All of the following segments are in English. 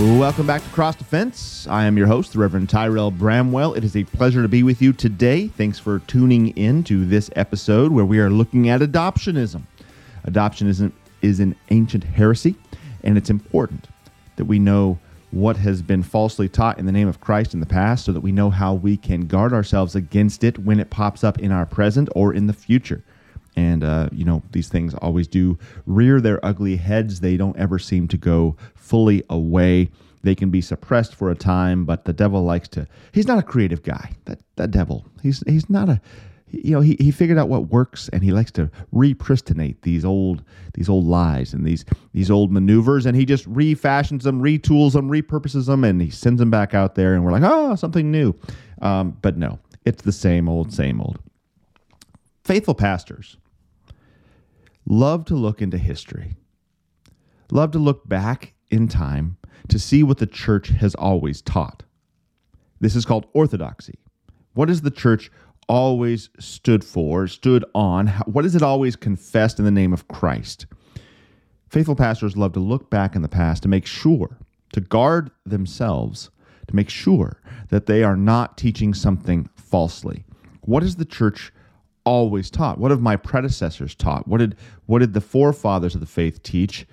Welcome back to Cross Defense. I am your host, the Reverend Tyrell Bramwell. It is a pleasure to be with you today. Thanks for tuning in to this episode where we are looking at adoptionism. Adoptionism is an ancient heresy, and it's important that we know what has been falsely taught in the name of Christ in the past so that we know how we can guard ourselves against it when it pops up in our present or in the future. And, uh, you know, these things always do rear their ugly heads. They don't ever seem to go fully away. They can be suppressed for a time, but the devil likes to. He's not a creative guy. That that devil. He's he's not a. You know, he, he figured out what works, and he likes to repristinate these old these old lies and these these old maneuvers, and he just refashions them, retools them, repurposes them, and he sends them back out there, and we're like, oh, something new. Um, but no, it's the same old, same old. Faithful pastors love to look into history, love to look back in time to see what the church has always taught. This is called orthodoxy. What has the church always stood for, stood on? What has it always confessed in the name of Christ? Faithful pastors love to look back in the past to make sure, to guard themselves, to make sure that they are not teaching something falsely. What has the church always taught? What have my predecessors taught? What did what did the forefathers of the faith teach?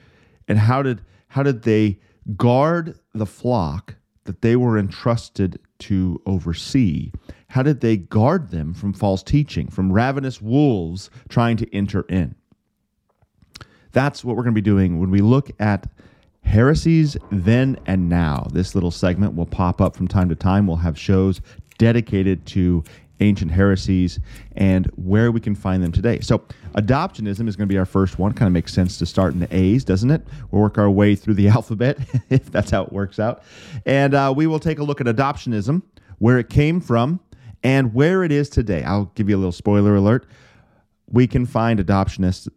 And how did how did they guard the flock that they were entrusted to oversee? How did they guard them from false teaching, from ravenous wolves trying to enter in? That's what we're going to be doing when we look at heresies then and now. This little segment will pop up from time to time. We'll have shows dedicated to ancient heresies and where we can find them today. So, adoptionism is going to be our first one. Kind of makes sense to start in the A's, doesn't it? We'll work our way through the alphabet if that's how it works out. And uh, we will take a look at adoptionism, where it came from, and where it is today. I'll give you a little spoiler alert. We can find adoptionists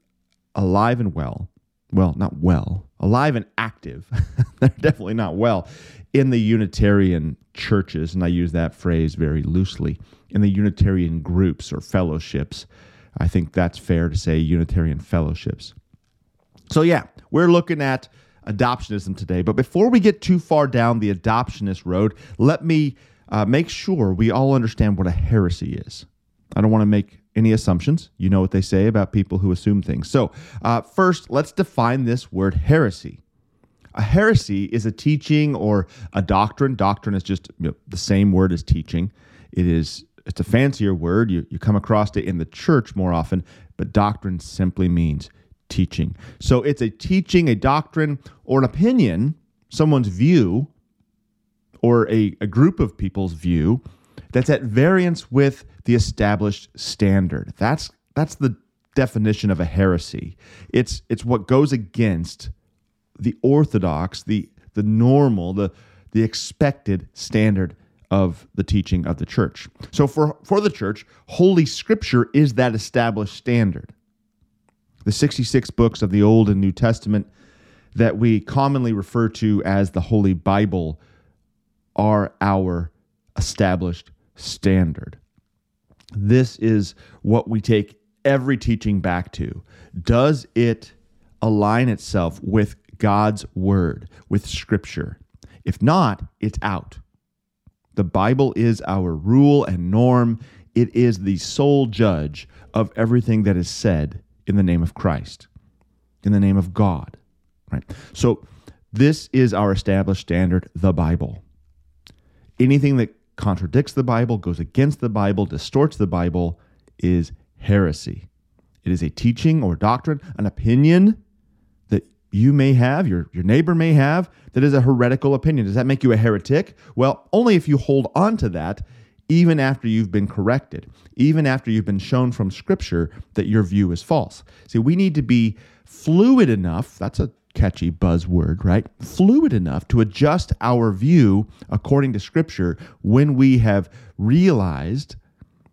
alive and well. Well, not well, alive and active. They're definitely not well in the Unitarian churches, and I use that phrase very loosely in the Unitarian groups or fellowships. I think that's fair to say Unitarian fellowships. So, yeah, we're looking at adoptionism today. But before we get too far down the adoptionist road, let me uh, make sure we all understand what a heresy is. I don't want to make any assumptions. You know what they say about people who assume things. So, uh, first, let's define this word heresy. A heresy is a teaching or a doctrine. Doctrine is just you know, the same word as teaching. It is it's a fancier word. You, you come across it in the church more often, but doctrine simply means teaching. So it's a teaching, a doctrine, or an opinion, someone's view, or a, a group of people's view that's at variance with the established standard. That's that's the definition of a heresy. It's it's what goes against the orthodox, the the normal, the the expected standard of the teaching of the church. So for, for the church, Holy Scripture is that established standard. The 66 books of the Old and New Testament that we commonly refer to as the Holy Bible are our established standard. This is what we take every teaching back to. Does it align itself with God's word, with Scripture? If not, it's out. The Bible is our rule and norm. It is the sole judge of everything that is said in the name of Christ, in the name of God. Right? So this is our established standard, the Bible. Anything that contradicts the Bible, goes against the Bible, distorts the Bible is heresy. It is a teaching or doctrine, an opinion you may have, your, your neighbor may have, that is a heretical opinion. Does that make you a heretic? Well, only if you hold on to that even after you've been corrected, even after you've been shown from Scripture that your view is false. See, we need to be fluid enough, that's a catchy buzzword, right? Fluid enough to adjust our view according to Scripture when we have realized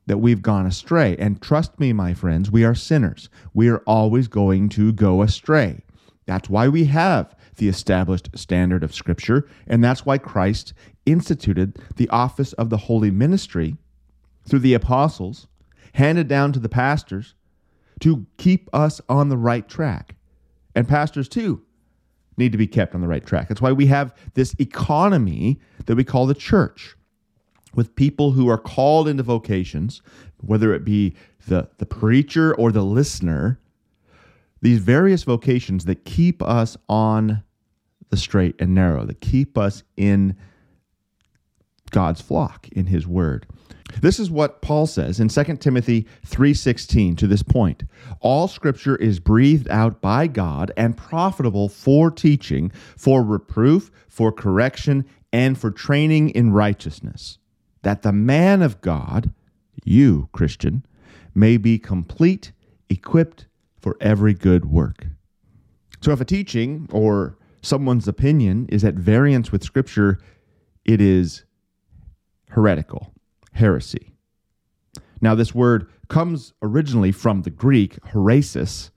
that we've gone astray. And trust me, my friends, we are sinners. We are always going to go astray. That's why we have the established standard of Scripture, and that's why Christ instituted the office of the holy ministry through the apostles, handed down to the pastors to keep us on the right track. And pastors, too, need to be kept on the right track. That's why we have this economy that we call the church with people who are called into vocations, whether it be the, the preacher or the listener, these various vocations that keep us on the straight and narrow, that keep us in God's flock, in his word. This is what Paul says in 2 Timothy 3:16 to this point. All scripture is breathed out by God and profitable for teaching, for reproof, for correction, and for training in righteousness, that the man of God, you Christian, may be complete, equipped for every good work. So if a teaching or someone's opinion is at variance with scripture, it is heretical heresy. Now, this word comes originally from the Greek heresis,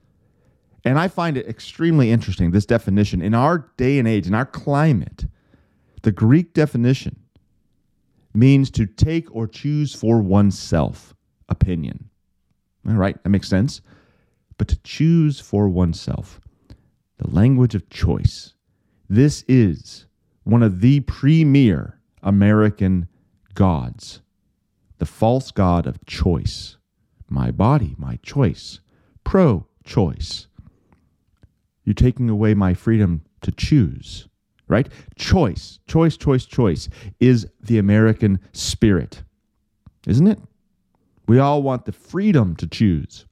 and I find it extremely interesting, this definition. In our day and age, in our climate, the Greek definition means to take or choose for oneself opinion. All right, that makes sense. But to choose for oneself, the language of choice. This is one of the premier American gods the false god of choice. My body, my choice. Pro choice. You're taking away my freedom to choose, right? Choice, choice, choice, choice is the American spirit, isn't it? We all want the freedom to choose.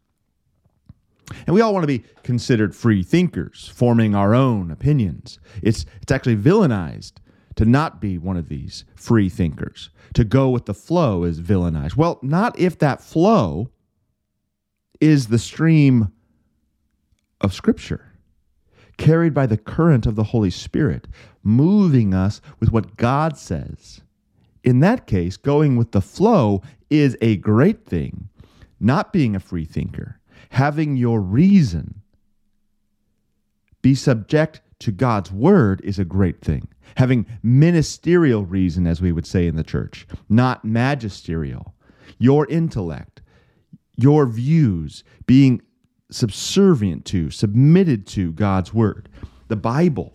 And we all want to be considered free thinkers, forming our own opinions. It's, it's actually villainized to not be one of these free thinkers. To go with the flow is villainized. Well, not if that flow is the stream of Scripture, carried by the current of the Holy Spirit, moving us with what God says. In that case, going with the flow is a great thing. Not being a free thinker, having your reason be subject to God's word is a great thing. Having ministerial reason, as we would say in the church, not magisterial. Your intellect, your views being subservient to, submitted to God's word. The Bible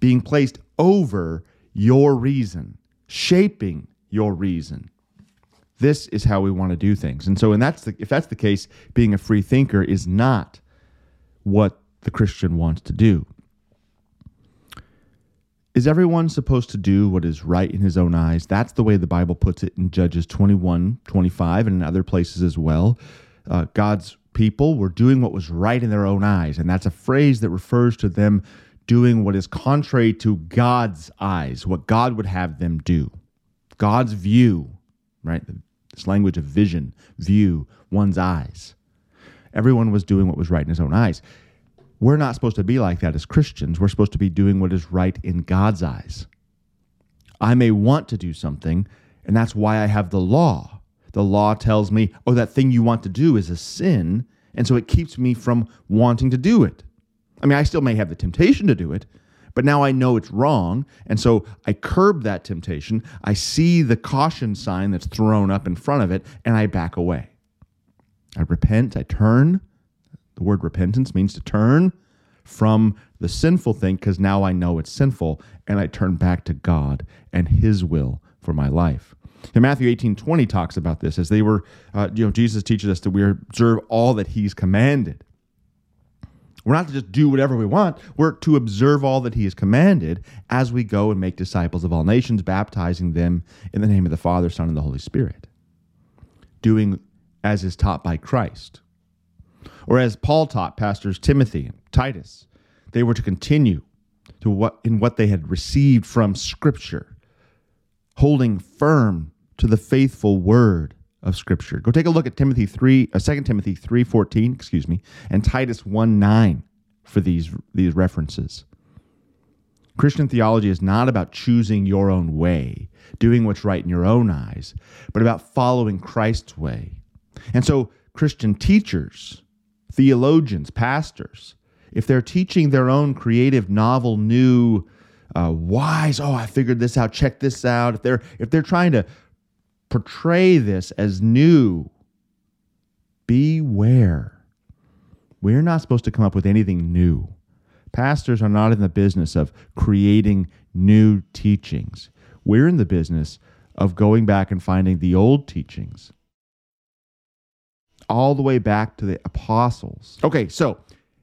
being placed over your reason, shaping your reason. This is how we want to do things. And so, and that's the, if that's the case, being a free thinker is not what the Christian wants to do. Is everyone supposed to do what is right in his own eyes? That's the way the Bible puts it in Judges 21, 25, and in other places as well. Uh, God's people were doing what was right in their own eyes. And that's a phrase that refers to them doing what is contrary to God's eyes, what God would have them do. God's view, right? This language of vision, view, one's eyes. Everyone was doing what was right in his own eyes. We're not supposed to be like that as Christians. We're supposed to be doing what is right in God's eyes. I may want to do something, and that's why I have the law. The law tells me, oh, that thing you want to do is a sin, and so it keeps me from wanting to do it. I mean, I still may have the temptation to do it, but now I know it's wrong, and so I curb that temptation. I see the caution sign that's thrown up in front of it, and I back away. I repent, I turn, the word repentance means to turn from the sinful thing because now I know it's sinful and I turn back to God and His will for my life. And Matthew 18 20 talks about this as they were, uh, you know, Jesus teaches us that we observe all that He's commanded. We're not to just do whatever we want. We're to observe all that he has commanded as we go and make disciples of all nations, baptizing them in the name of the Father, Son, and the Holy Spirit. Doing as is taught by Christ. Or as Paul taught pastors Timothy and Titus, they were to continue to what in what they had received from Scripture, holding firm to the faithful word of Scripture. Go take a look at Timothy 3, uh, 2 Timothy 3.14, excuse me, and Titus 1 9 for these, these references. Christian theology is not about choosing your own way, doing what's right in your own eyes, but about following Christ's way. And so, Christian teachers theologians, pastors, if they're teaching their own creative, novel, new, uh, wise, oh, I figured this out, check this out. If they're if they're trying to portray this as new, beware. We're not supposed to come up with anything new. Pastors are not in the business of creating new teachings. We're in the business of going back and finding the old teachings all the way back to the apostles. Okay, so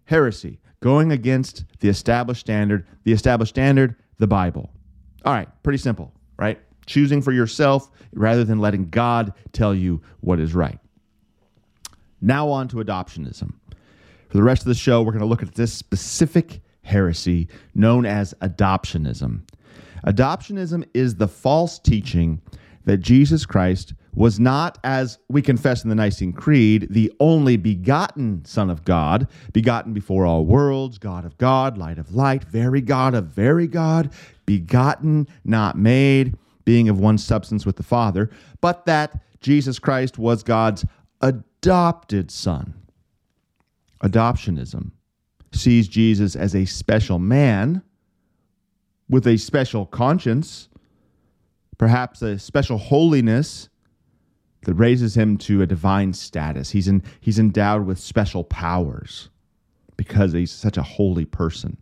heresy, going against the established standard, the established standard, the Bible. All right, pretty simple, right? Choosing for yourself rather than letting God tell you what is right. Now, on to adoptionism. For the rest of the show, we're going to look at this specific heresy known as adoptionism. Adoptionism is the false teaching that Jesus Christ was not, as we confess in the Nicene Creed, the only begotten Son of God, begotten before all worlds, God of God, light of light, very God of very God, begotten, not made, being of one substance with the Father, but that Jesus Christ was God's adopted Son adoptionism sees Jesus as a special man with a special conscience, perhaps a special holiness that raises him to a divine status. He's, in, he's endowed with special powers because he's such a holy person.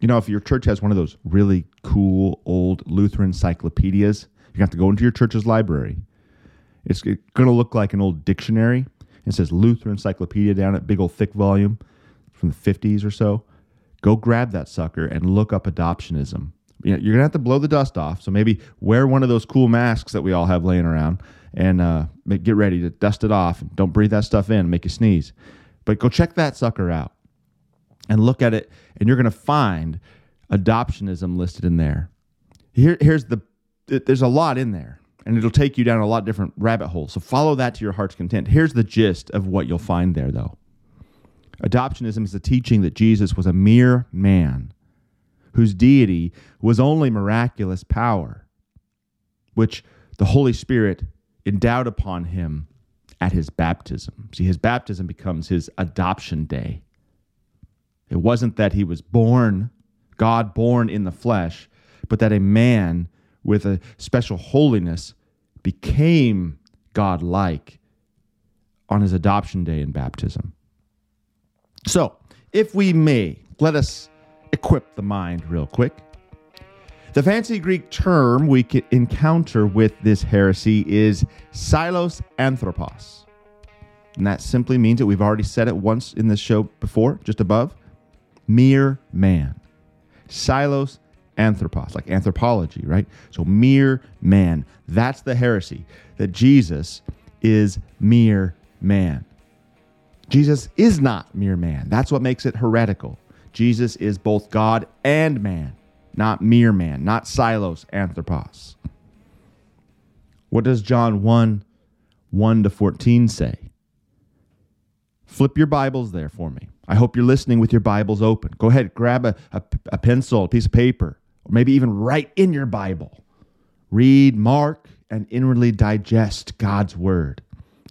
You know, if your church has one of those really cool old Lutheran encyclopedias, you have to go into your church's library. It's going to look like an old dictionary it says Lutheran Encyclopedia down at big old thick volume from the 50s or so. Go grab that sucker and look up adoptionism. You know, you're gonna have to blow the dust off. So maybe wear one of those cool masks that we all have laying around, and uh, get ready to dust it off. Don't breathe that stuff in, make you sneeze. But go check that sucker out and look at it, and you're gonna find adoptionism listed in there. Here, here's the. There's a lot in there and it'll take you down a lot different rabbit holes. So follow that to your heart's content. Here's the gist of what you'll find there, though. Adoptionism is the teaching that Jesus was a mere man whose deity was only miraculous power, which the Holy Spirit endowed upon him at his baptism. See, his baptism becomes his adoption day. It wasn't that he was born, God born in the flesh, but that a man with a special holiness became God like on his adoption day in baptism. So, if we may, let us equip the mind real quick. The fancy Greek term we encounter with this heresy is Psilos Anthropos. And that simply means that we've already said it once in this show before, just above mere man. Psilos anthropos, like anthropology, right? So mere man. That's the heresy that Jesus is mere man. Jesus is not mere man. That's what makes it heretical. Jesus is both God and man, not mere man, not psilos anthropos. What does John 1 1 to 14 say? Flip your Bibles there for me. I hope you're listening with your Bibles open. Go ahead, grab a, a, a pencil, a piece of paper, or maybe even write in your Bible. Read, mark, and inwardly digest God's word.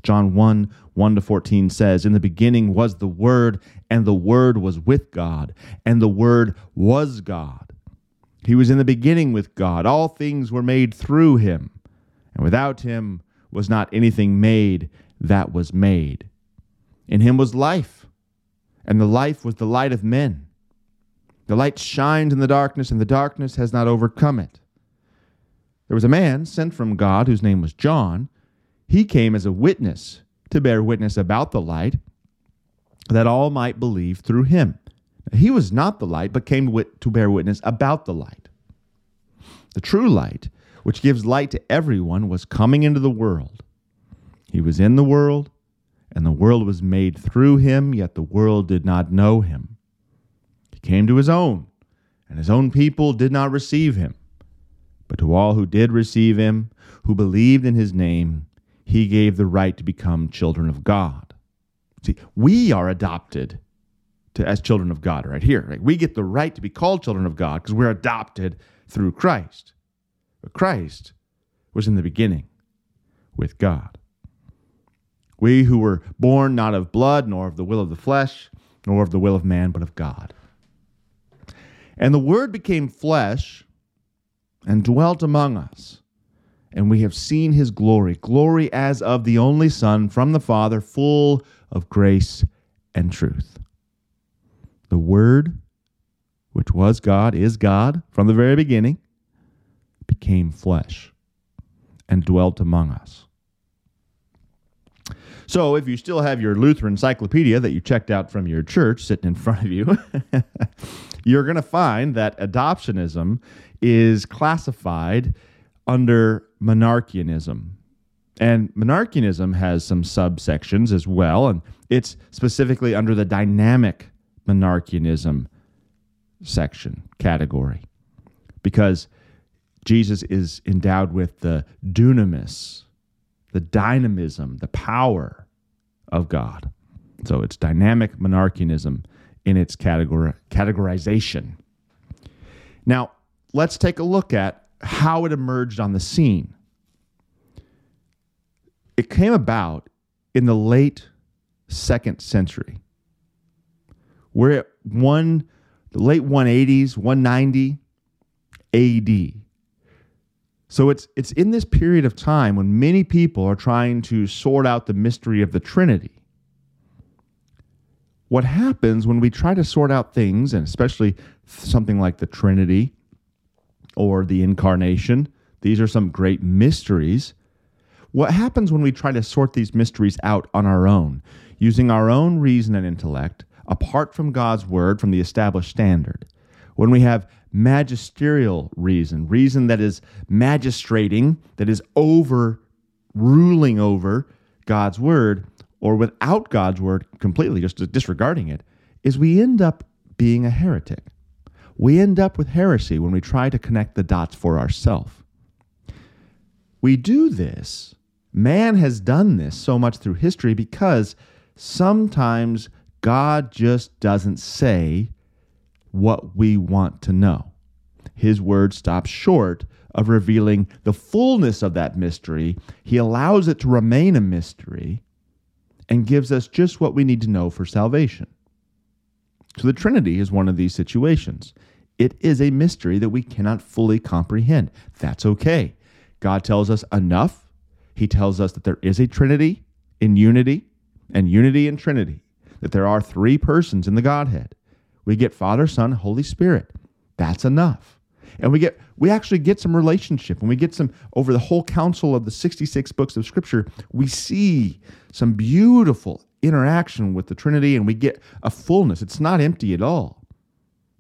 John 1 1 to 14 says, In the beginning was the Word, and the Word was with God, and the Word was God. He was in the beginning with God. All things were made through him, and without him was not anything made that was made. In him was life, and the life was the light of men. The light shines in the darkness, and the darkness has not overcome it. There was a man sent from God whose name was John. He came as a witness to bear witness about the light, that all might believe through him. He was not the light, but came to bear witness about the light. The true light, which gives light to everyone, was coming into the world. He was in the world, and the world was made through him, yet the world did not know him He came to his own, and his own people did not receive him. But to all who did receive him, who believed in his name, he gave the right to become children of God. See, we are adopted to, as children of God right here. Right? We get the right to be called children of God because we're adopted through Christ. But Christ was in the beginning with God. We who were born not of blood, nor of the will of the flesh, nor of the will of man, but of God. And the Word became flesh and dwelt among us. And we have seen his glory, glory as of the only Son from the Father, full of grace and truth. the Word, which was God, is God from the very beginning, became flesh and dwelt among us. So, if you still have your Lutheran encyclopedia that you checked out from your church sitting in front of you, you're going to find that adoptionism is classified under monarchianism. And monarchianism has some subsections as well, and it's specifically under the dynamic monarchianism section category because Jesus is endowed with the dunamis, the dynamism, the power of God. So it's dynamic monarchianism in its categor- categorization. Now, let's take a look at how it emerged on the scene. It came about in the late second century. We're at one, the late 180s, 190 AD. So it's it's in this period of time when many people are trying to sort out the mystery of the Trinity. What happens when we try to sort out things, and especially something like the Trinity or the Incarnation, these are some great mysteries. What happens when we try to sort these mysteries out on our own, using our own reason and intellect, apart from God's word, from the established standard? When we have magisterial reason, reason that is magistrating, that is over ruling over God's word, or without God's word completely, just disregarding it, is we end up being a heretic. We end up with heresy when we try to connect the dots for ourselves. We do this, man has done this so much through history because sometimes God just doesn't say what we want to know. His word stops short of revealing the fullness of that mystery. He allows it to remain a mystery and gives us just what we need to know for salvation. So the Trinity is one of these situations. It is a mystery that we cannot fully comprehend. That's okay. God tells us enough. He tells us that there is a Trinity in unity and unity in Trinity, that there are three persons in the Godhead. We get Father, Son, Holy Spirit. That's enough. And we get we actually get some relationship. When we get some over the whole council of the 66 books of scripture, we see some beautiful interaction with the Trinity and we get a fullness. It's not empty at all.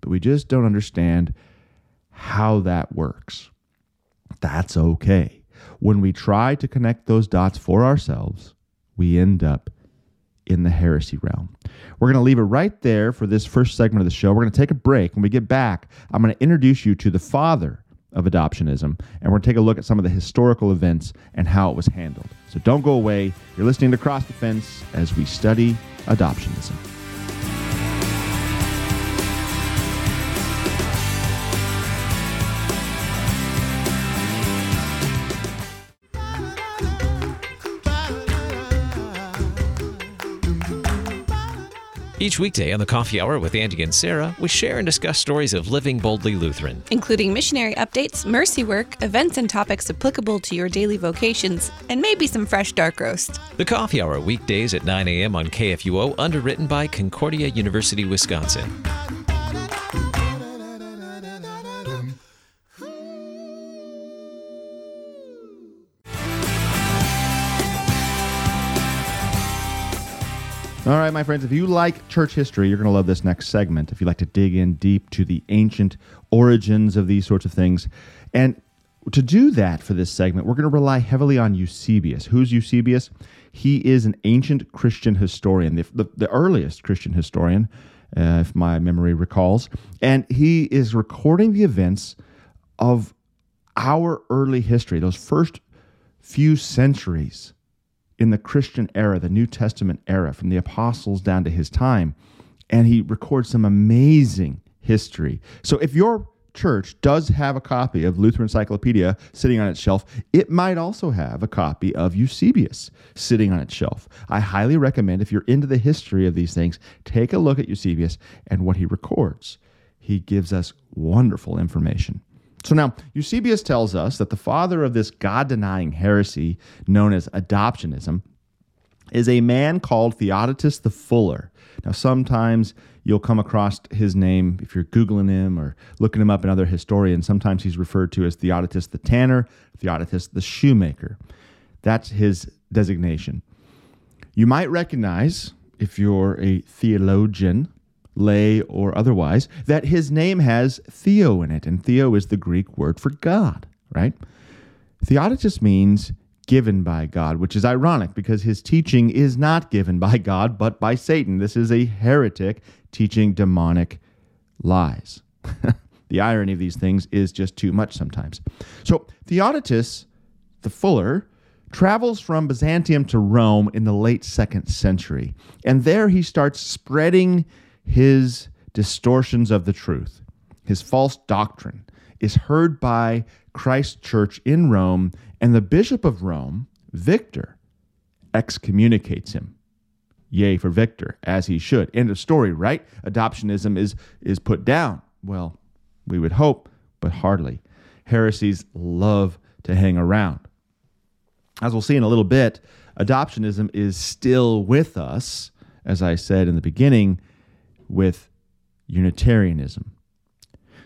But we just don't understand how that works. That's okay. When we try to connect those dots for ourselves, we end up in the heresy realm. We're going to leave it right there for this first segment of the show. We're going to take a break. When we get back, I'm going to introduce you to the father of adoptionism, and we're going to take a look at some of the historical events and how it was handled. So don't go away. You're listening to Cross Defense as we study adoptionism. Each weekday on the Coffee Hour with Andy and Sarah, we share and discuss stories of living boldly Lutheran, including missionary updates, mercy work, events and topics applicable to your daily vocations, and maybe some fresh dark roast. The Coffee Hour weekdays at 9 a.m. on KFUO, underwritten by Concordia University, Wisconsin. All right, my friends, if you like church history, you're going to love this next segment. If you like to dig in deep to the ancient origins of these sorts of things. And to do that for this segment, we're going to rely heavily on Eusebius. Who's Eusebius? He is an ancient Christian historian, the, the, the earliest Christian historian, uh, if my memory recalls. And he is recording the events of our early history, those first few centuries in the Christian era, the New Testament era, from the apostles down to his time. And he records some amazing history. So if your church does have a copy of Lutheran Encyclopedia sitting on its shelf, it might also have a copy of Eusebius sitting on its shelf. I highly recommend, if you're into the history of these things, take a look at Eusebius and what he records. He gives us wonderful information. So now, Eusebius tells us that the father of this God denying heresy known as adoptionism is a man called Theodotus the Fuller. Now, sometimes you'll come across his name if you're Googling him or looking him up in other historians. Sometimes he's referred to as Theodotus the tanner, Theodotus the shoemaker. That's his designation. You might recognize, if you're a theologian, lay or otherwise, that his name has Theo in it, and Theo is the Greek word for God, right? Theodotus means given by God, which is ironic because his teaching is not given by God, but by Satan. This is a heretic teaching demonic lies. the irony of these things is just too much sometimes. So, Theodotus the Fuller travels from Byzantium to Rome in the late second century, and there he starts spreading his distortions of the truth. His false doctrine is heard by Christ's church in Rome, and the bishop of Rome, Victor, excommunicates him. Yea, for Victor, as he should. End of story, right? Adoptionism is, is put down. Well, we would hope, but hardly. Heresies love to hang around. As we'll see in a little bit, adoptionism is still with us, as I said in the beginning, with Unitarianism.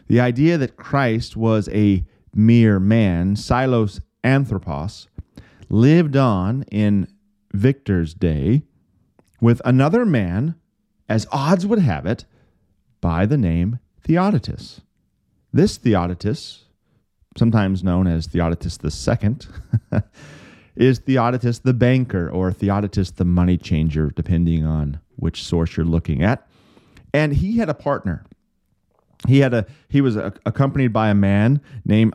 The idea that Christ was a mere man, Psilos Anthropos, lived on in Victor's day with another man, as odds would have it, by the name Theodotus. This Theodotus, sometimes known as Theodotus II, is Theodotus the banker or Theodotus the money changer, depending on which source you're looking at. And he had a partner. He had a he was a, accompanied by a man named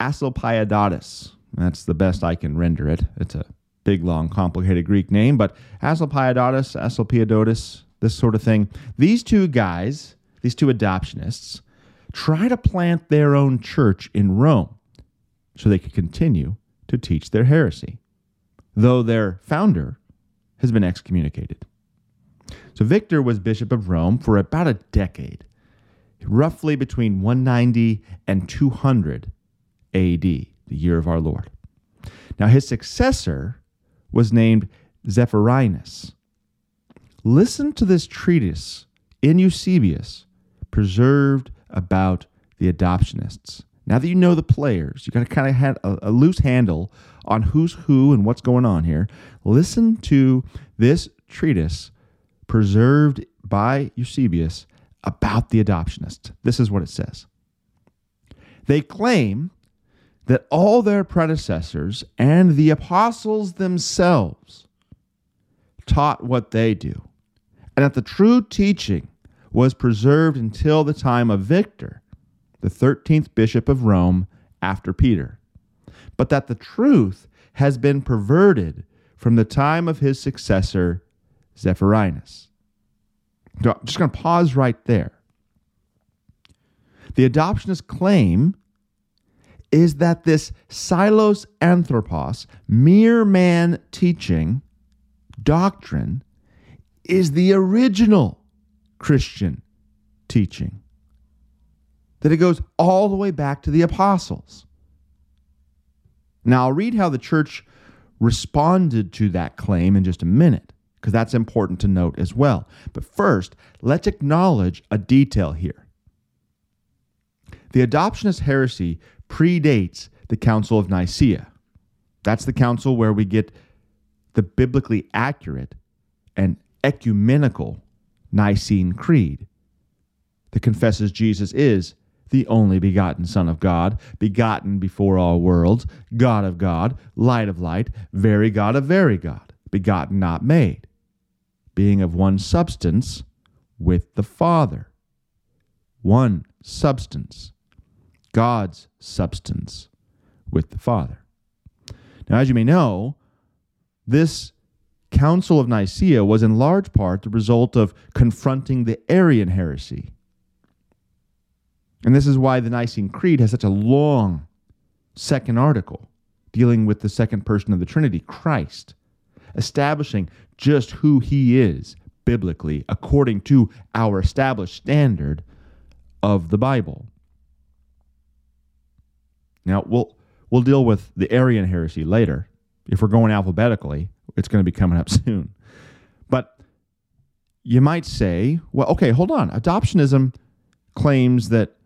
Asclepiodotus. That's the best I can render it. It's a big, long, complicated Greek name, but Asclepiodotus, Asclepiodotus, this sort of thing. These two guys, these two adoptionists, try to plant their own church in Rome so they could continue to teach their heresy, though their founder has been excommunicated. So Victor was Bishop of Rome for about a decade, roughly between 190 and 200 AD, the year of our Lord. Now, his successor was named Zephyrinus. Listen to this treatise in Eusebius, preserved about the adoptionists. Now that you know the players, you got to kind of have a, a, loose handle on who's who and what's going on here. Listen to this treatise preserved by Eusebius about the adoptionists. This is what it says. They claim that all their predecessors and the apostles themselves taught what they do, and that the true teaching was preserved until the time of Victor, the 13th bishop of Rome after Peter, but that the truth has been perverted from the time of his successor, Zephyrinus. So I'm just going to pause right there. The adoptionist claim is that this psilos anthropos, mere man teaching doctrine, is the original Christian teaching. That it goes all the way back to the apostles. Now, I'll read how the church responded to that claim in just a minute, because that's important to note as well. But first, let's acknowledge a detail here. The adoptionist heresy predates the Council of Nicaea. That's the council where we get the biblically accurate and ecumenical Nicene Creed that confesses Jesus is the only begotten Son of God, begotten before all worlds, God of God, light of light, very God of very God, begotten not made, being of one substance with the Father. One substance God's substance with the Father. Now, as you may know, this Council of Nicaea was in large part the result of confronting the Arian heresy. And this is why the Nicene Creed has such a long second article dealing with the second person of the Trinity, Christ, establishing just who he is biblically according to our established standard of the Bible. Now we'll we'll deal with the Arian heresy later. If we're going alphabetically, it's going to be coming up soon. But you might say, well, okay, hold on. Adoptionism claims that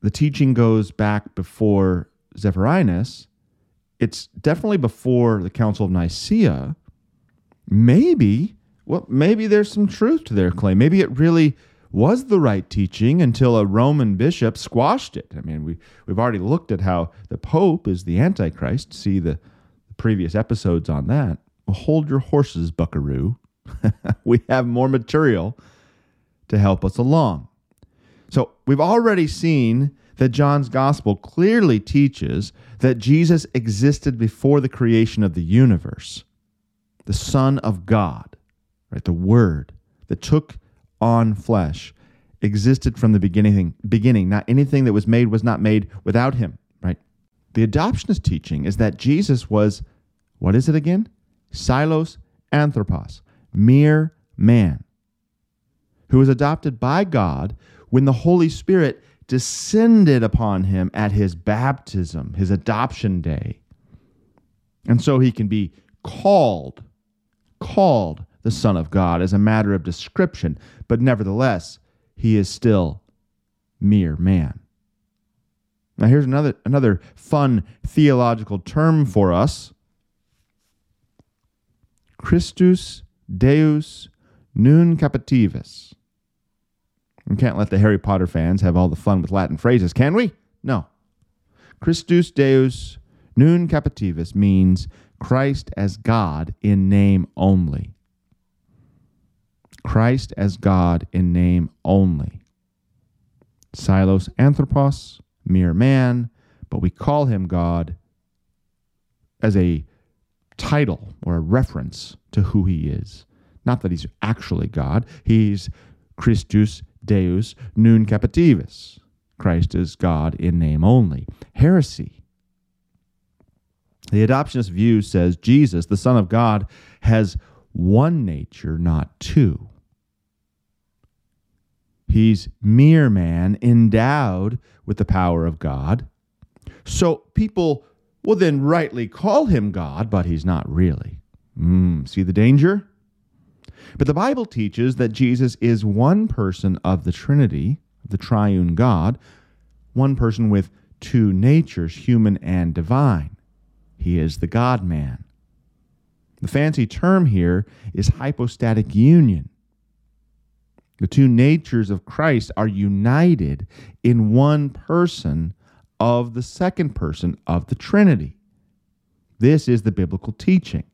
the teaching goes back before Zephyrinus. It's definitely before the Council of Nicaea. Maybe, well, maybe there's some truth to their claim. Maybe it really was the right teaching until a Roman bishop squashed it. I mean, we, we've already looked at how the Pope is the Antichrist. See the, the previous episodes on that. Well, hold your horses, buckaroo. we have more material to help us along. So we've already seen that John's gospel clearly teaches that Jesus existed before the creation of the universe, the Son of God, right? The Word that took on flesh existed from the beginning. Beginning, not anything that was made was not made without him, right? The adoptionist teaching is that Jesus was, what is it again? Psilos anthropos, mere man, who was adopted by God when the Holy Spirit descended upon him at his baptism, his adoption day. And so he can be called, called the Son of God as a matter of description, but nevertheless, he is still mere man. Now here's another another fun theological term for us. Christus Deus nuncupativus. We can't let the Harry Potter fans have all the fun with Latin phrases, can we? No. Christus Deus nuncupativus means Christ as God in name only. Christ as God in name only. Psilos anthropos, mere man, but we call him God as a title or a reference to who he is. Not that he's actually God, he's Christus Deus nuncupativus. Christ is God in name only. Heresy. The adoptionist view says Jesus, the Son of God, has one nature, not two. He's mere man endowed with the power of God. So people will then rightly call him God, but he's not really. Mm, see the danger? But the Bible teaches that Jesus is one person of the Trinity, the triune God, one person with two natures, human and divine. He is the God man. The fancy term here is hypostatic union. The two natures of Christ are united in one person of the second person of the Trinity. This is the biblical teaching.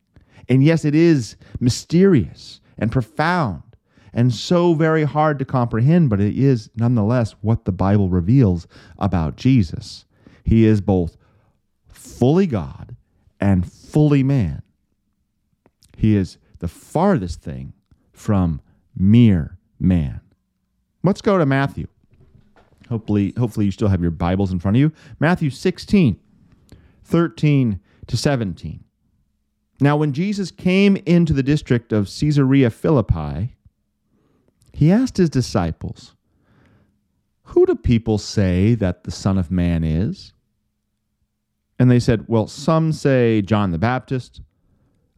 And yes, it is mysterious and profound and so very hard to comprehend, but it is nonetheless what the Bible reveals about Jesus. He is both fully God and fully man. He is the farthest thing from mere man. Let's go to Matthew. Hopefully, hopefully you still have your Bibles in front of you. Matthew 16, 13 to 17. Now, when Jesus came into the district of Caesarea Philippi, he asked his disciples, Who do people say that the Son of Man is? And they said, Well, some say John the Baptist,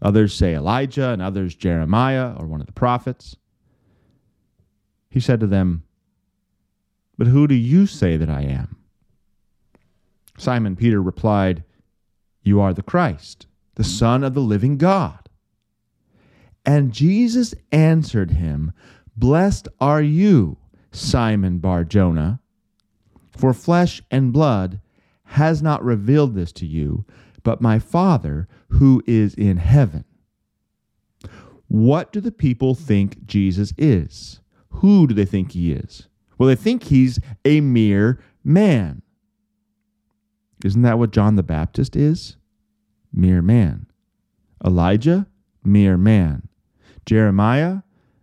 others say Elijah, and others Jeremiah or one of the prophets. He said to them, But who do you say that I am? Simon Peter replied, You are the Christ the Son of the living God. And Jesus answered him, Blessed are you, Simon Bar Jonah, for flesh and blood has not revealed this to you, but my Father who is in heaven. What do the people think Jesus is? Who do they think he is? Well, they think he's a mere man. Isn't that what John the Baptist is? Mere man. Elijah, mere man. Jeremiah,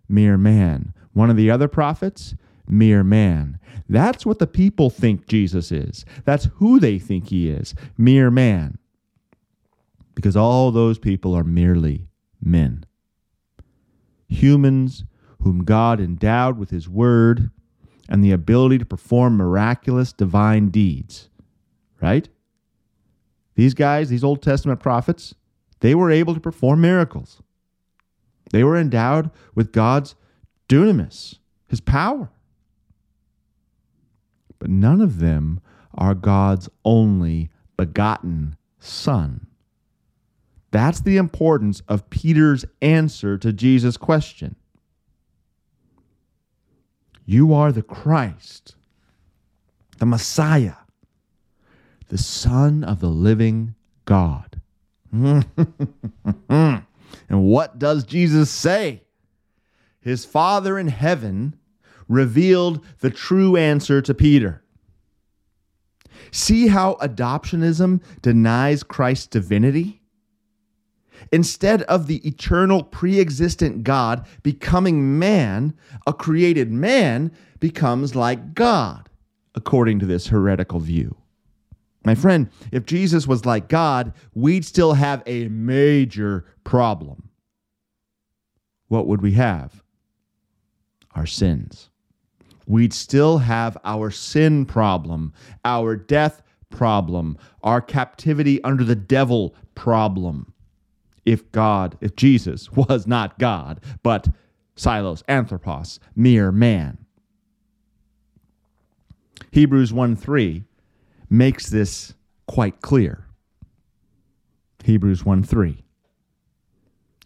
mere man. One of the other prophets, mere man. That's what the people think Jesus is. That's who they think he is, mere man. Because all those people are merely men. Humans whom God endowed with his word and the ability to perform miraculous divine deeds. Right? These guys, these Old Testament prophets, they were able to perform miracles. They were endowed with God's dunamis, his power. But none of them are God's only begotten Son. That's the importance of Peter's answer to Jesus' question. You are the Christ, the Messiah, the Son of the living God. and what does Jesus say? His Father in heaven revealed the true answer to Peter. See how adoptionism denies Christ's divinity? Instead of the eternal pre existent God becoming man, a created man becomes like God, according to this heretical view. My friend, if Jesus was like God, we'd still have a major problem. What would we have? Our sins. We'd still have our sin problem, our death problem, our captivity under the devil problem. If God, if Jesus was not God, but Psilos, Anthropos, mere man. Hebrews 1 3 makes this quite clear. Hebrews 1 3.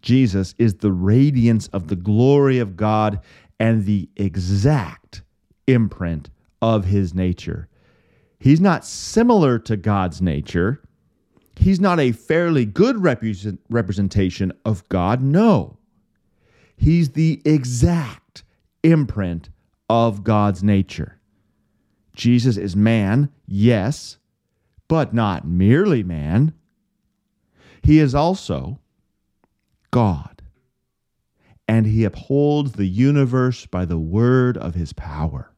Jesus is the radiance of the glory of God and the exact imprint of his nature. He's not similar to God's nature. He's not a fairly good represent, representation of God. No. He's the exact imprint of God's nature. Jesus is man, yes, but not merely man. He is also God, and he upholds the universe by the word of his power.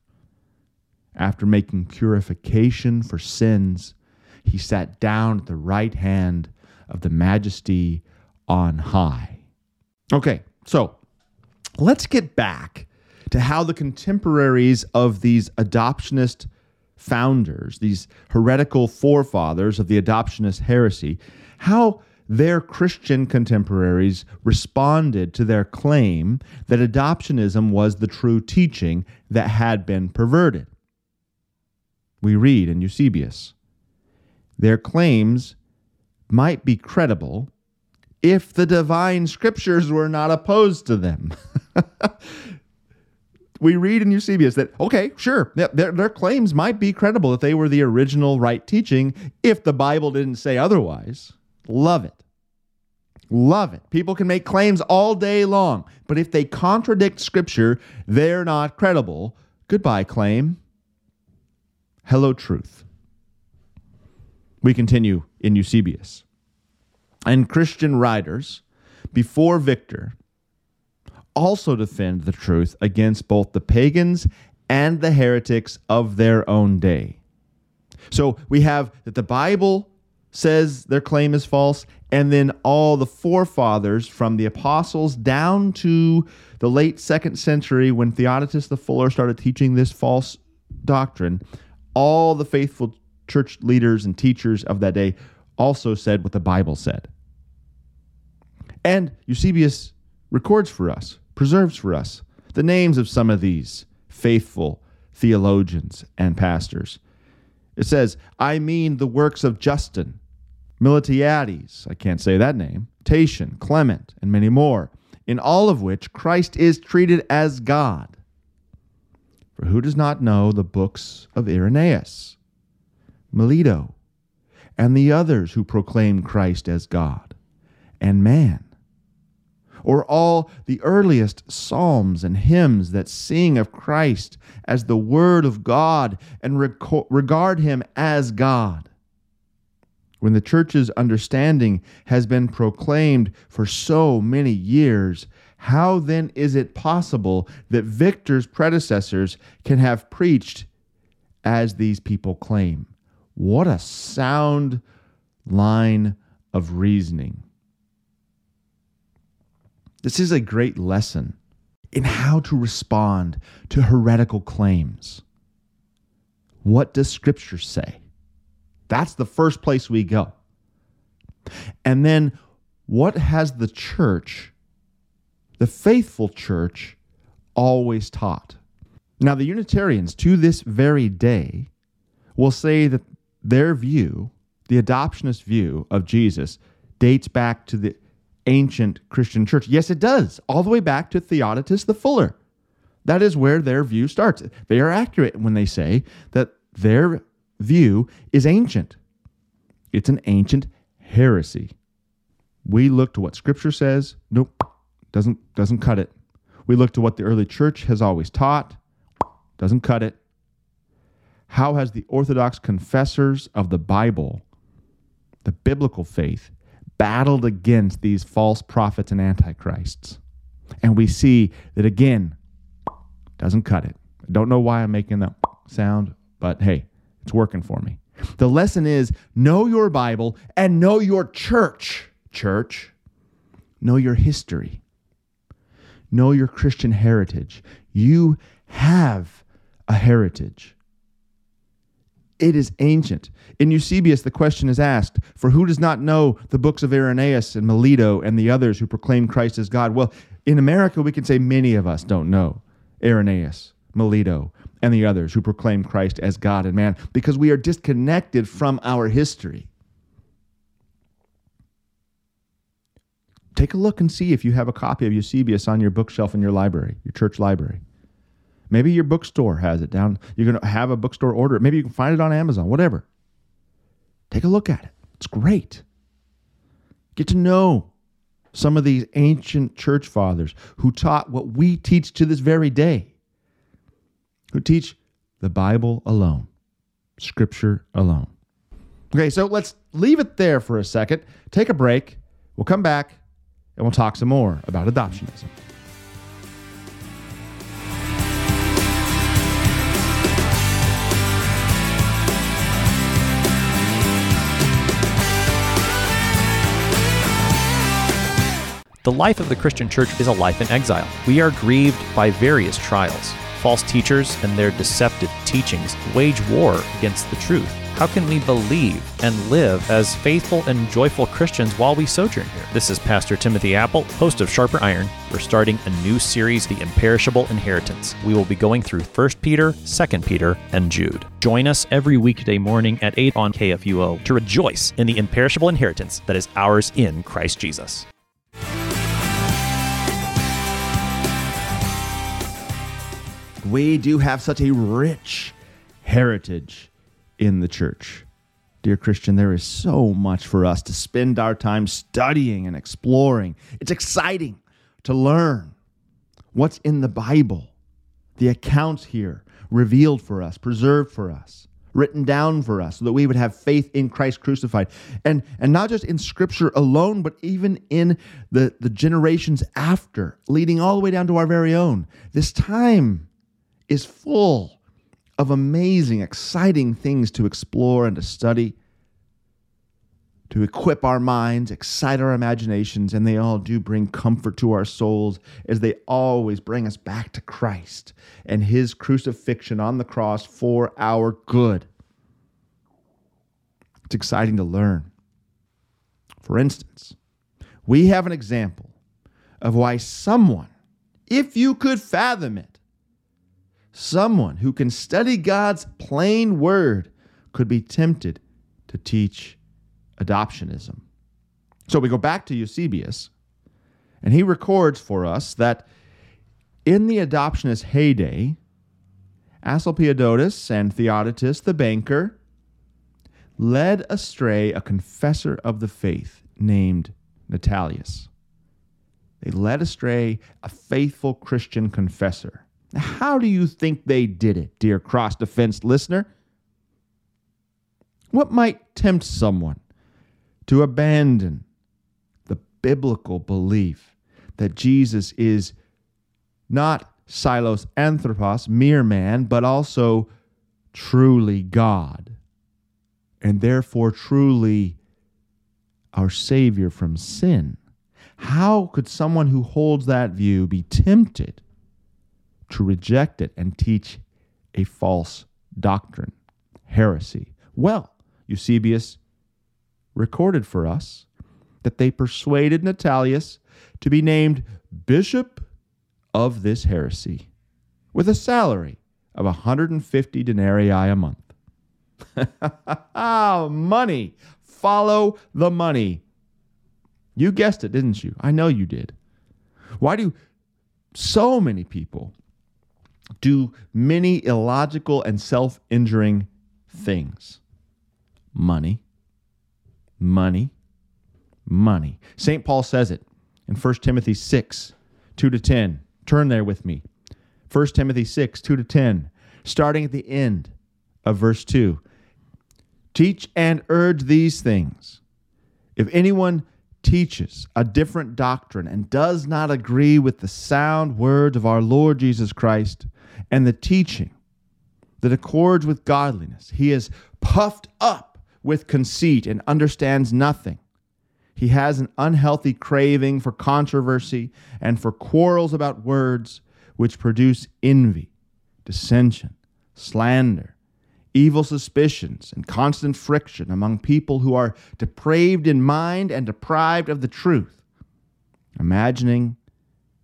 After making purification for sins, he sat down at the right hand of the majesty on high. Okay, so let's get back to how the contemporaries of these adoptionist founders, these heretical forefathers of the adoptionist heresy, how their Christian contemporaries responded to their claim that adoptionism was the true teaching that had been perverted. We read in Eusebius their claims might be credible if the divine scriptures were not opposed to them. we read in Eusebius that, okay, sure, their, their claims might be credible that they were the original right teaching if the Bible didn't say otherwise. Love it. Love it. People can make claims all day long, but if they contradict Scripture, they're not credible. Goodbye, claim. Hello, truth. We continue in Eusebius. And Christian writers before Victor also defend the truth against both the pagans and the heretics of their own day. So we have that the Bible says their claim is false, and then all the forefathers from the apostles down to the late second century when Theodotus the Fuller started teaching this false doctrine, all the faithful church leaders and teachers of that day also said what the Bible said. And Eusebius records for us preserves for us the names of some of these faithful theologians and pastors. It says, I mean the works of Justin, Miltiades, I can't say that name, Tatian, Clement, and many more, in all of which Christ is treated as God. For who does not know the books of Irenaeus, Melito, and the others who proclaim Christ as God and man? Or all the earliest psalms and hymns that sing of Christ as the Word of God and regard Him as God. When the church's understanding has been proclaimed for so many years, how then is it possible that Victor's predecessors can have preached as these people claim? What a sound line of reasoning. This is a great lesson in how to respond to heretical claims. What does Scripture say? That's the first place we go. And then, what has the church, the faithful church, always taught. Now, the Unitarians to this very day will say that their view, the adoptionist view of Jesus, dates back to the ancient Christian church. Yes, it does, all the way back to Theodotus the Fuller. That is where their view starts. They are accurate when they say that their view is ancient. It's an ancient heresy. We look to what Scripture says. Nope, doesn't doesn't cut it. We look to what the early church has always taught. Doesn't cut it. How has the Orthodox confessors of the Bible, the biblical faith, battled against these false prophets and antichrists? And we see that again, doesn't cut it. I don't know why I'm making that sound, but hey, it's working for me. The lesson is know your Bible and know your church. Church, know your history, know your Christian heritage. You have a heritage. It is ancient. In Eusebius, the question is asked For who does not know the books of Irenaeus and Melito and the others who proclaim Christ as God? Well, in America, we can say many of us don't know Irenaeus, Melito, and the others who proclaim Christ as God and man because we are disconnected from our history. Take a look and see if you have a copy of Eusebius on your bookshelf in your library, your church library. Maybe your bookstore has it down. You're going to have a bookstore order. It. Maybe you can find it on Amazon, whatever. Take a look at it. It's great. Get to know some of these ancient church fathers who taught what we teach to this very day, who teach the Bible alone, Scripture alone. Okay, so let's leave it there for a second, take a break. We'll come back and we'll talk some more about adoptionism. The life of the Christian church is a life in exile. We are grieved by various trials. False teachers and their deceptive teachings wage war against the truth. How can we believe and live as faithful and joyful Christians while we sojourn here? This is Pastor Timothy Apple, host of Sharper Iron. We're starting a new series, The Imperishable Inheritance. We will be going through 1 Peter, 2 Peter, and Jude. Join us every weekday morning at 8 on KFUO to rejoice in the imperishable inheritance that is ours in Christ Jesus. We do have such a rich heritage in the church. Dear Christian, there is so much for us to spend our time studying and exploring. It's exciting to learn what's in the Bible, the accounts here revealed for us, preserved for us, written down for us, so that we would have faith in Christ crucified. And, and not just in Scripture alone, but even in the, the generations after, leading all the way down to our very own. This time is full of amazing, exciting things to explore and to study, to equip our minds, excite our imaginations, and they all do bring comfort to our souls as they always bring us back to Christ and his crucifixion on the cross for our good. It's exciting to learn. For instance, we have an example of why someone, if you could fathom it, someone who can study God's plain word could be tempted to teach adoptionism. So we go back to Eusebius, and he records for us that in the adoptionist heyday, Asclepiodotus and Theodotus the banker led astray a confessor of the faith named Natalius. They led astray a faithful Christian confessor how do you think they did it, dear cross defense listener? What might tempt someone to abandon the biblical belief that Jesus is not Psilos Anthropos, mere man, but also truly God, and therefore truly our Savior from sin? How could someone who holds that view be tempted to reject it and teach a false doctrine, heresy. Well, Eusebius recorded for us that they persuaded Natalius to be named Bishop of this heresy with a salary of 150 denarii a month. money. Follow the money. You guessed it, didn't you? I know you did. Why do so many people do many illogical and self injuring things? Money, money, money. St. Paul says it in 1 Timothy 6 2 to 10. Turn there with me. 1 Timothy 6 2 to 10, starting at the end of verse 2. Teach and urge these things. If anyone teaches a different doctrine and does not agree with the sound words of our Lord Jesus Christ and the teaching that accords with godliness, he is puffed up with conceit and understands nothing. He has an unhealthy craving for controversy and for quarrels about words, which produce envy, dissension, slander evil suspicions, and constant friction among people who are depraved in mind and deprived of the truth, imagining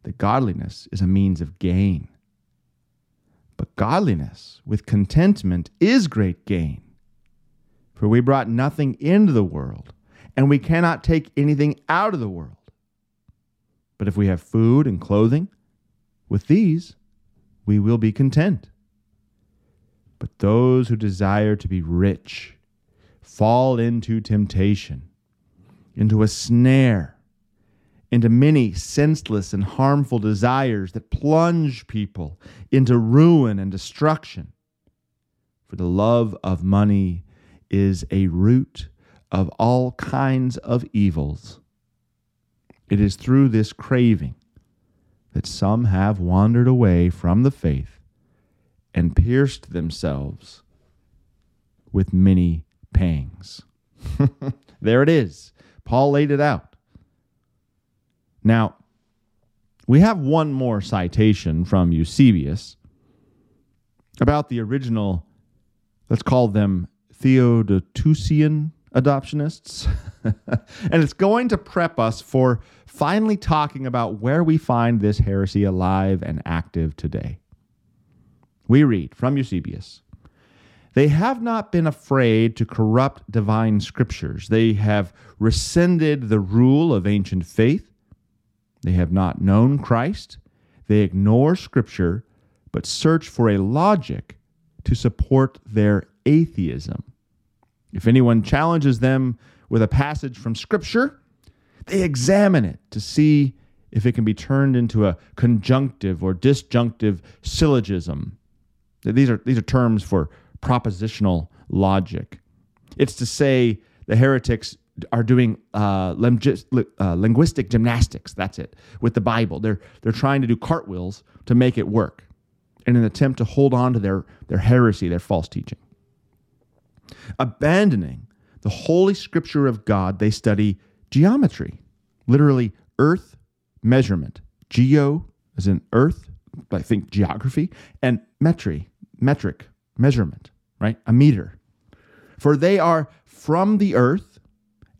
that godliness is a means of gain. But godliness with contentment is great gain. For we brought nothing into the world, and we cannot take anything out of the world. But if we have food and clothing, with these we will be content. But those who desire to be rich fall into temptation, into a snare, into many senseless and harmful desires that plunge people into ruin and destruction. For the love of money is a root of all kinds of evils. It is through this craving that some have wandered away from the faith and pierced themselves with many pangs. there it is. Paul laid it out. Now, we have one more citation from Eusebius about the original, let's call them Theodotusian adoptionists. and it's going to prep us for finally talking about where we find this heresy alive and active today. We read from Eusebius They have not been afraid to corrupt divine scriptures. They have rescinded the rule of ancient faith. They have not known Christ. They ignore scripture, but search for a logic to support their atheism. If anyone challenges them with a passage from scripture, they examine it to see if it can be turned into a conjunctive or disjunctive syllogism these are, these are terms for propositional logic. It's to say the heretics are doing uh, uh, linguistic gymnastics. That's it with the Bible. They're they're trying to do cartwheels to make it work, in an attempt to hold on to their their heresy, their false teaching. Abandoning the holy Scripture of God, they study geometry, literally earth measurement. Geo as in earth, I think geography, and metry, metric, measurement, right? A meter. For they are from the earth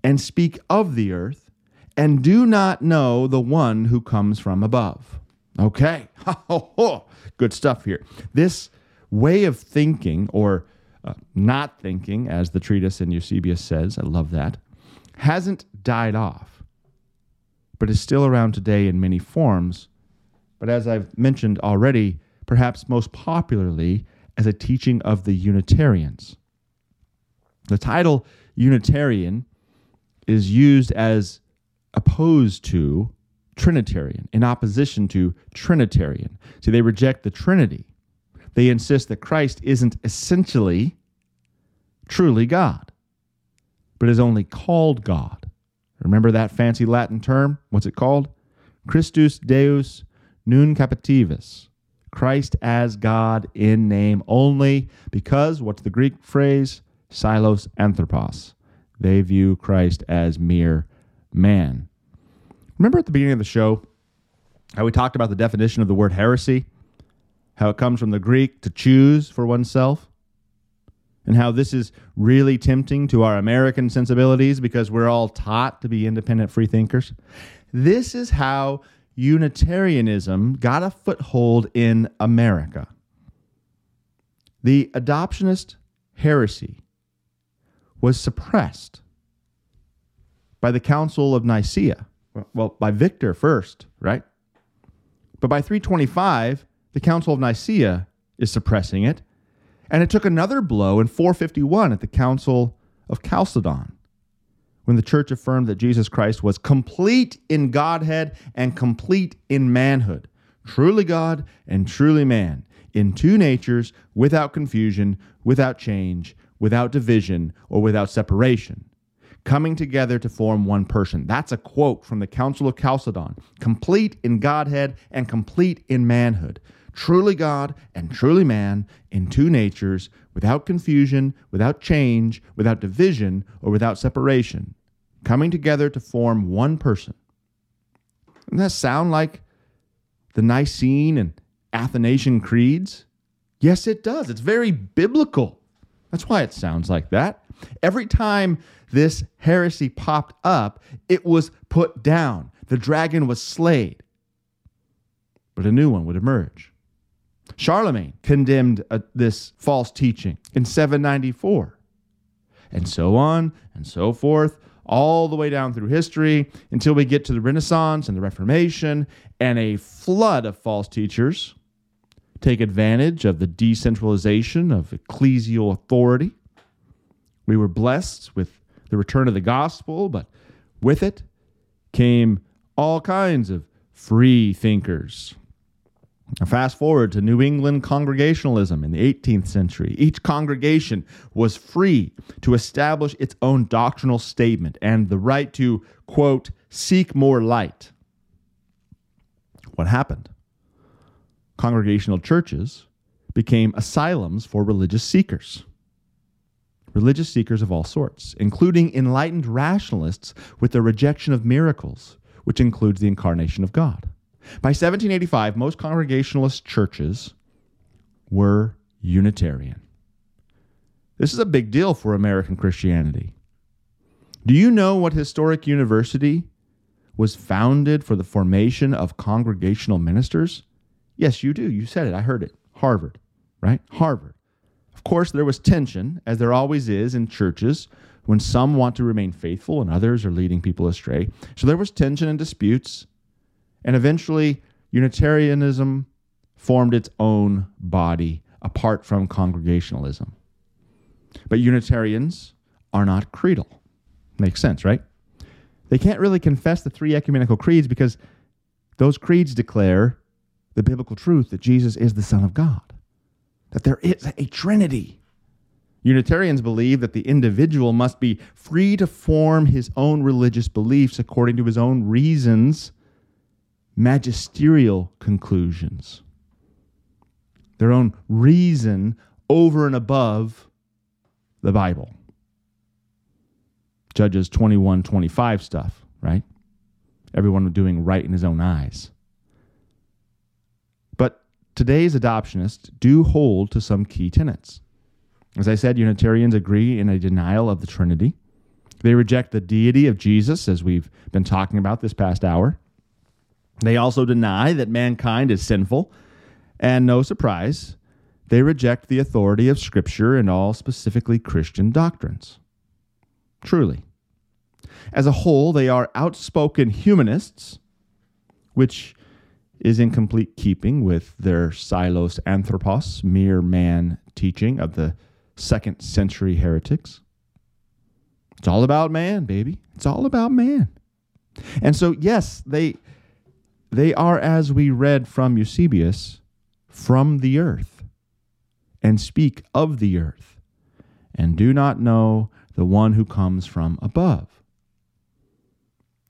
and speak of the earth and do not know the one who comes from above. Okay. Good stuff here. This way of thinking, or uh, not thinking, as the treatise in Eusebius says, I love that, hasn't died off, but is still around today in many forms. But as I've mentioned already, perhaps most popularly as a teaching of the Unitarians. The title Unitarian is used as opposed to Trinitarian, in opposition to Trinitarian. See, they reject the Trinity. They insist that Christ isn't essentially truly God, but is only called God. Remember that fancy Latin term? What's it called? Christus Deus nuncupativus. Christ as God in name only, because what's the Greek phrase? Psilos anthropos. They view Christ as mere man. Remember at the beginning of the show how we talked about the definition of the word heresy? How it comes from the Greek to choose for oneself? And how this is really tempting to our American sensibilities because we're all taught to be independent free thinkers? This is how Unitarianism got a foothold in America. The adoptionist heresy was suppressed by the Council of Nicaea. Well, by Victor first, right? But by 325, the Council of Nicaea is suppressing it. And it took another blow in 451 at the Council of Chalcedon when the church affirmed that Jesus Christ was complete in Godhead and complete in manhood, truly God and truly man, in two natures, without confusion, without change, without division, or without separation, coming together to form one person. That's a quote from the Council of Chalcedon complete in Godhead and complete in manhood. Truly God and truly man in two natures, without confusion, without change, without division, or without separation, coming together to form one person. Doesn't that sound like the Nicene and Athanasian creeds? Yes, it does. It's very biblical. That's why it sounds like that. Every time this heresy popped up, it was put down. The dragon was slayed. But a new one would emerge. Charlemagne condemned uh, this false teaching in 794. And so on and so forth, all the way down through history until we get to the Renaissance and the Reformation and a flood of false teachers take advantage of the decentralization of ecclesial authority. We were blessed with the return of the gospel, but with it came all kinds of free thinkers. Fast forward to New England Congregationalism in the 18th century. Each congregation was free to establish its own doctrinal statement and the right to, quote, seek more light. What happened? congregational churches became asylums for religious seekers. Religious seekers of all sorts, including enlightened rationalists with the rejection of miracles, which includes the incarnation of God. By 1785, most Congregationalist churches were Unitarian. This is a big deal for American Christianity. Do you know what historic university was founded for the formation of congregational ministers? Yes, you do. You said it. I heard it. Harvard, right? Harvard. Of course, there was tension, as there always is in churches, when some want to remain faithful and others are leading people astray. So there was tension and disputes. And eventually, Unitarianism formed its own body apart from Congregationalism. But Unitarians are not creedal. Makes sense, right? They can't really confess the three ecumenical creeds because those creeds declare the biblical truth that Jesus is the Son of God, that there is a Trinity. Unitarians believe that the individual must be free to form his own religious beliefs according to his own reasons, magisterial conclusions, their own reason over and above the Bible. Judges 21 25 stuff, right? Everyone doing right in his own eyes But today's adoptionists do hold to some key tenets. As I said, Unitarians agree in a denial of the Trinity. They reject the deity of Jesus, as we've been talking about this past hour. They also deny that mankind is sinful. And no surprise, they reject the authority of Scripture and all specifically Christian doctrines. Truly. As a whole, they are outspoken humanists, which is in complete keeping with their Psilos Anthropos, mere man teaching of the second century heretics. It's all about man, baby. It's all about man. And so, yes, they they are, as we read from Eusebius, from the earth, and speak of the earth, and do not know the one who comes from above.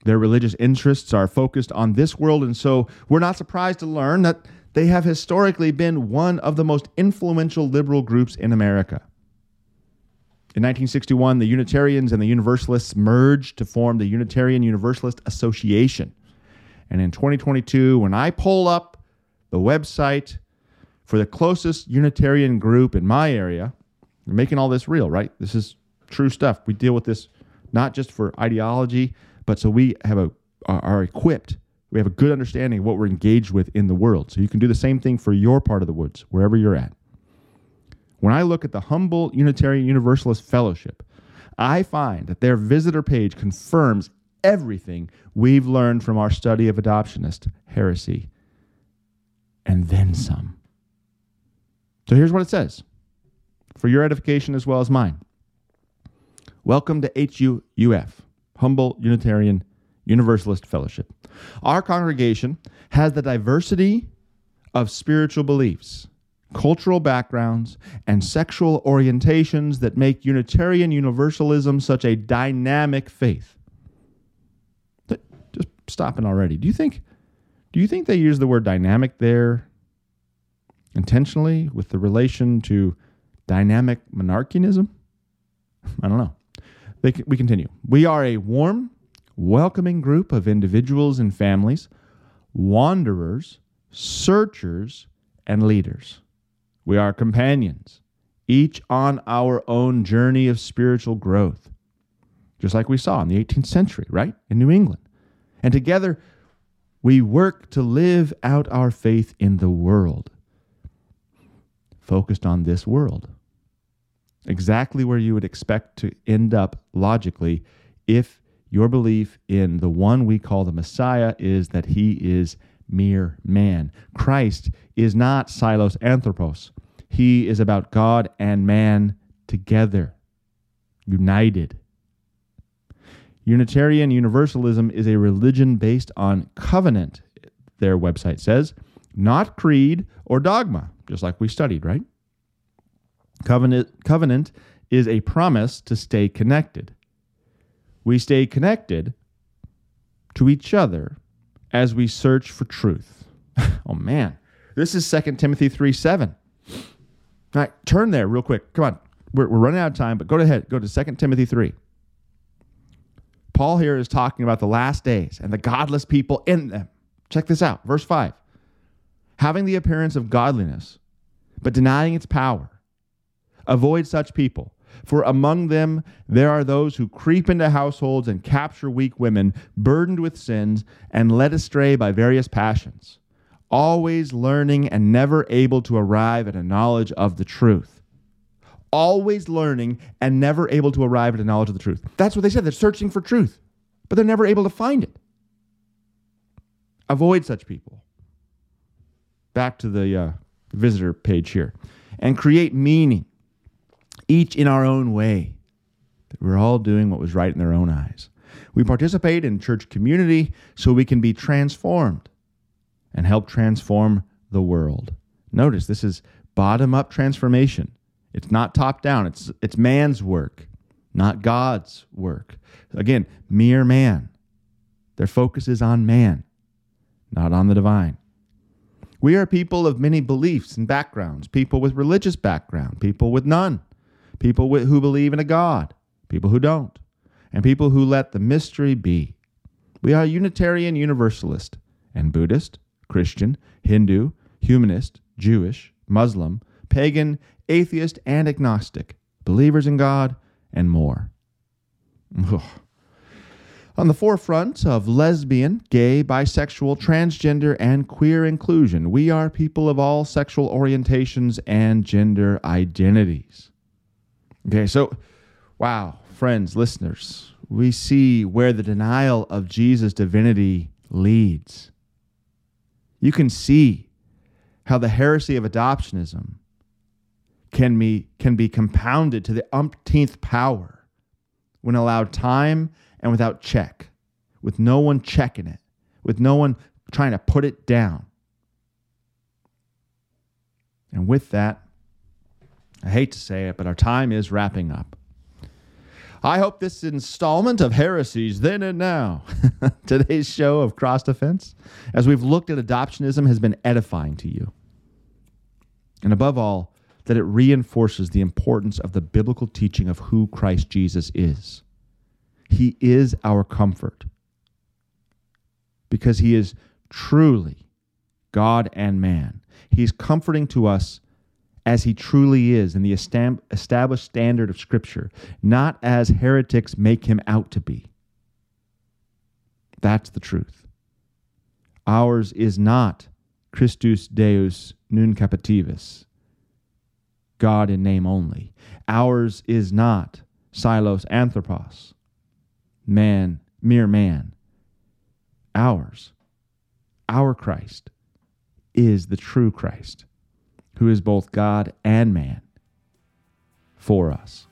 Their religious interests are focused on this world, and so we're not surprised to learn that they have historically been one of the most influential liberal groups in America. In 1961, the Unitarians and the Universalists merged to form the Unitarian Universalist Association. And in 2022, when I pull up the website for the closest Unitarian group in my area, we're making all this real, right? This is true stuff. We deal with this not just for ideology, but so we have a are equipped We have a good understanding of what we're engaged with in the world. So you can do the same thing for your part of the woods, wherever you're at. When I look at the Humboldt Unitarian Universalist Fellowship, I find that their visitor page confirms everything we've learned from our study of adoptionist heresy and then some. So here's what it says for your edification as well as mine. Welcome to HUUF, Humboldt Unitarian Universalist Fellowship. Our congregation has the diversity of spiritual beliefs, cultural backgrounds, and sexual orientations that make Unitarian Universalism such a dynamic faith. Stopping already. Do you think do you think they use the word dynamic there intentionally with the relation to dynamic monarchianism? I don't know. They, we continue. We are a warm, welcoming group of individuals and families, wanderers, searchers, and leaders. We are companions, each on our own journey of spiritual growth, just like we saw in the 18th century, right? In New England. And together, we work to live out our faith in the world, focused on this world exactly where you would expect to end up logically if your belief in the one we call the Messiah is that he is mere man. Christ is not Psilos Anthropos. He is about God and man together, united. Unitarian Universalism is a religion based on covenant, their website says, not creed or dogma, just like we studied, right? Covenant, covenant is a promise to stay connected. We stay connected to each other as we search for truth. oh man, this is 2 Timothy 3 7. All right, turn there real quick. Come on. We're, we're running out of time, but go ahead. Go to 2 Timothy 3. Paul here is talking about the last days and the godless people in them. Check this out. Verse 5. Having the appearance of godliness, but denying its power. Avoid such people. For among them there are those who creep into households and capture weak women, burdened with sins and led astray by various passions, always learning and never able to arrive at a knowledge of the truth. Always learning and never able to arrive at a knowledge of the truth. That's what they said. They're searching for truth, but they're never able to find it. Avoid such people. Back to the uh, visitor page here. And create meaning each in our own way. We're all doing what was right in their own eyes. We participate in church community so we can be transformed and help transform the world. Notice this is bottom up transformation. It's not top down. It's it's man's work, not God's work. Again, mere man. Their focus is on man, not on the divine. We are people of many beliefs and backgrounds, people with religious background, people with none people who believe in a God, people who don't, and people who let the mystery be. We are Unitarian Universalist and Buddhist, Christian, Hindu, humanist, Jewish, Muslim, pagan, atheist, and agnostic, believers in God, and more. On the forefront of lesbian, gay, bisexual, transgender, and queer inclusion, we are people of all sexual orientations and gender identities. Okay, so wow, friends, listeners, we see where the denial of Jesus' divinity leads. You can see how the heresy of adoptionism can be, can be compounded to the umpteenth power when allowed time and without check, with no one checking it, with no one trying to put it down. And with that, I hate to say it, but our time is wrapping up. I hope this installment of Heresies Then and Now, today's show of Cross Defense, as we've looked at adoptionism, has been edifying to you. And above all, that it reinforces the importance of the biblical teaching of who Christ Jesus is. He is our comfort because he is truly God and man. He's comforting to us as he truly is in the established standard of Scripture, not as heretics make him out to be. That's the truth. Ours is not Christus Deus nuncupativus, God in name only. Ours is not Psilos Anthropos, man, mere man. Ours, our Christ, is the true Christ, who is both God and man for us.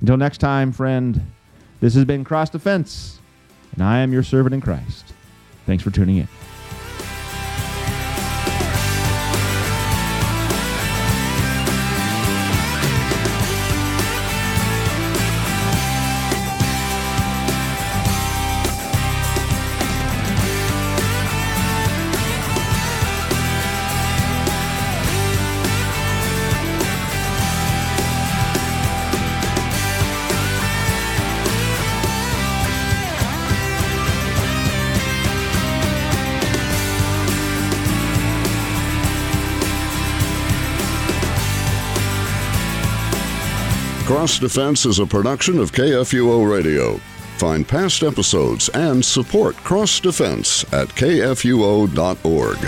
Until next time, friend, this has been Cross Defense, and I am your servant in Christ. Thanks for tuning in. Defense is a production of KFUO Radio. Find past episodes and support Cross Defense at kfuo.org.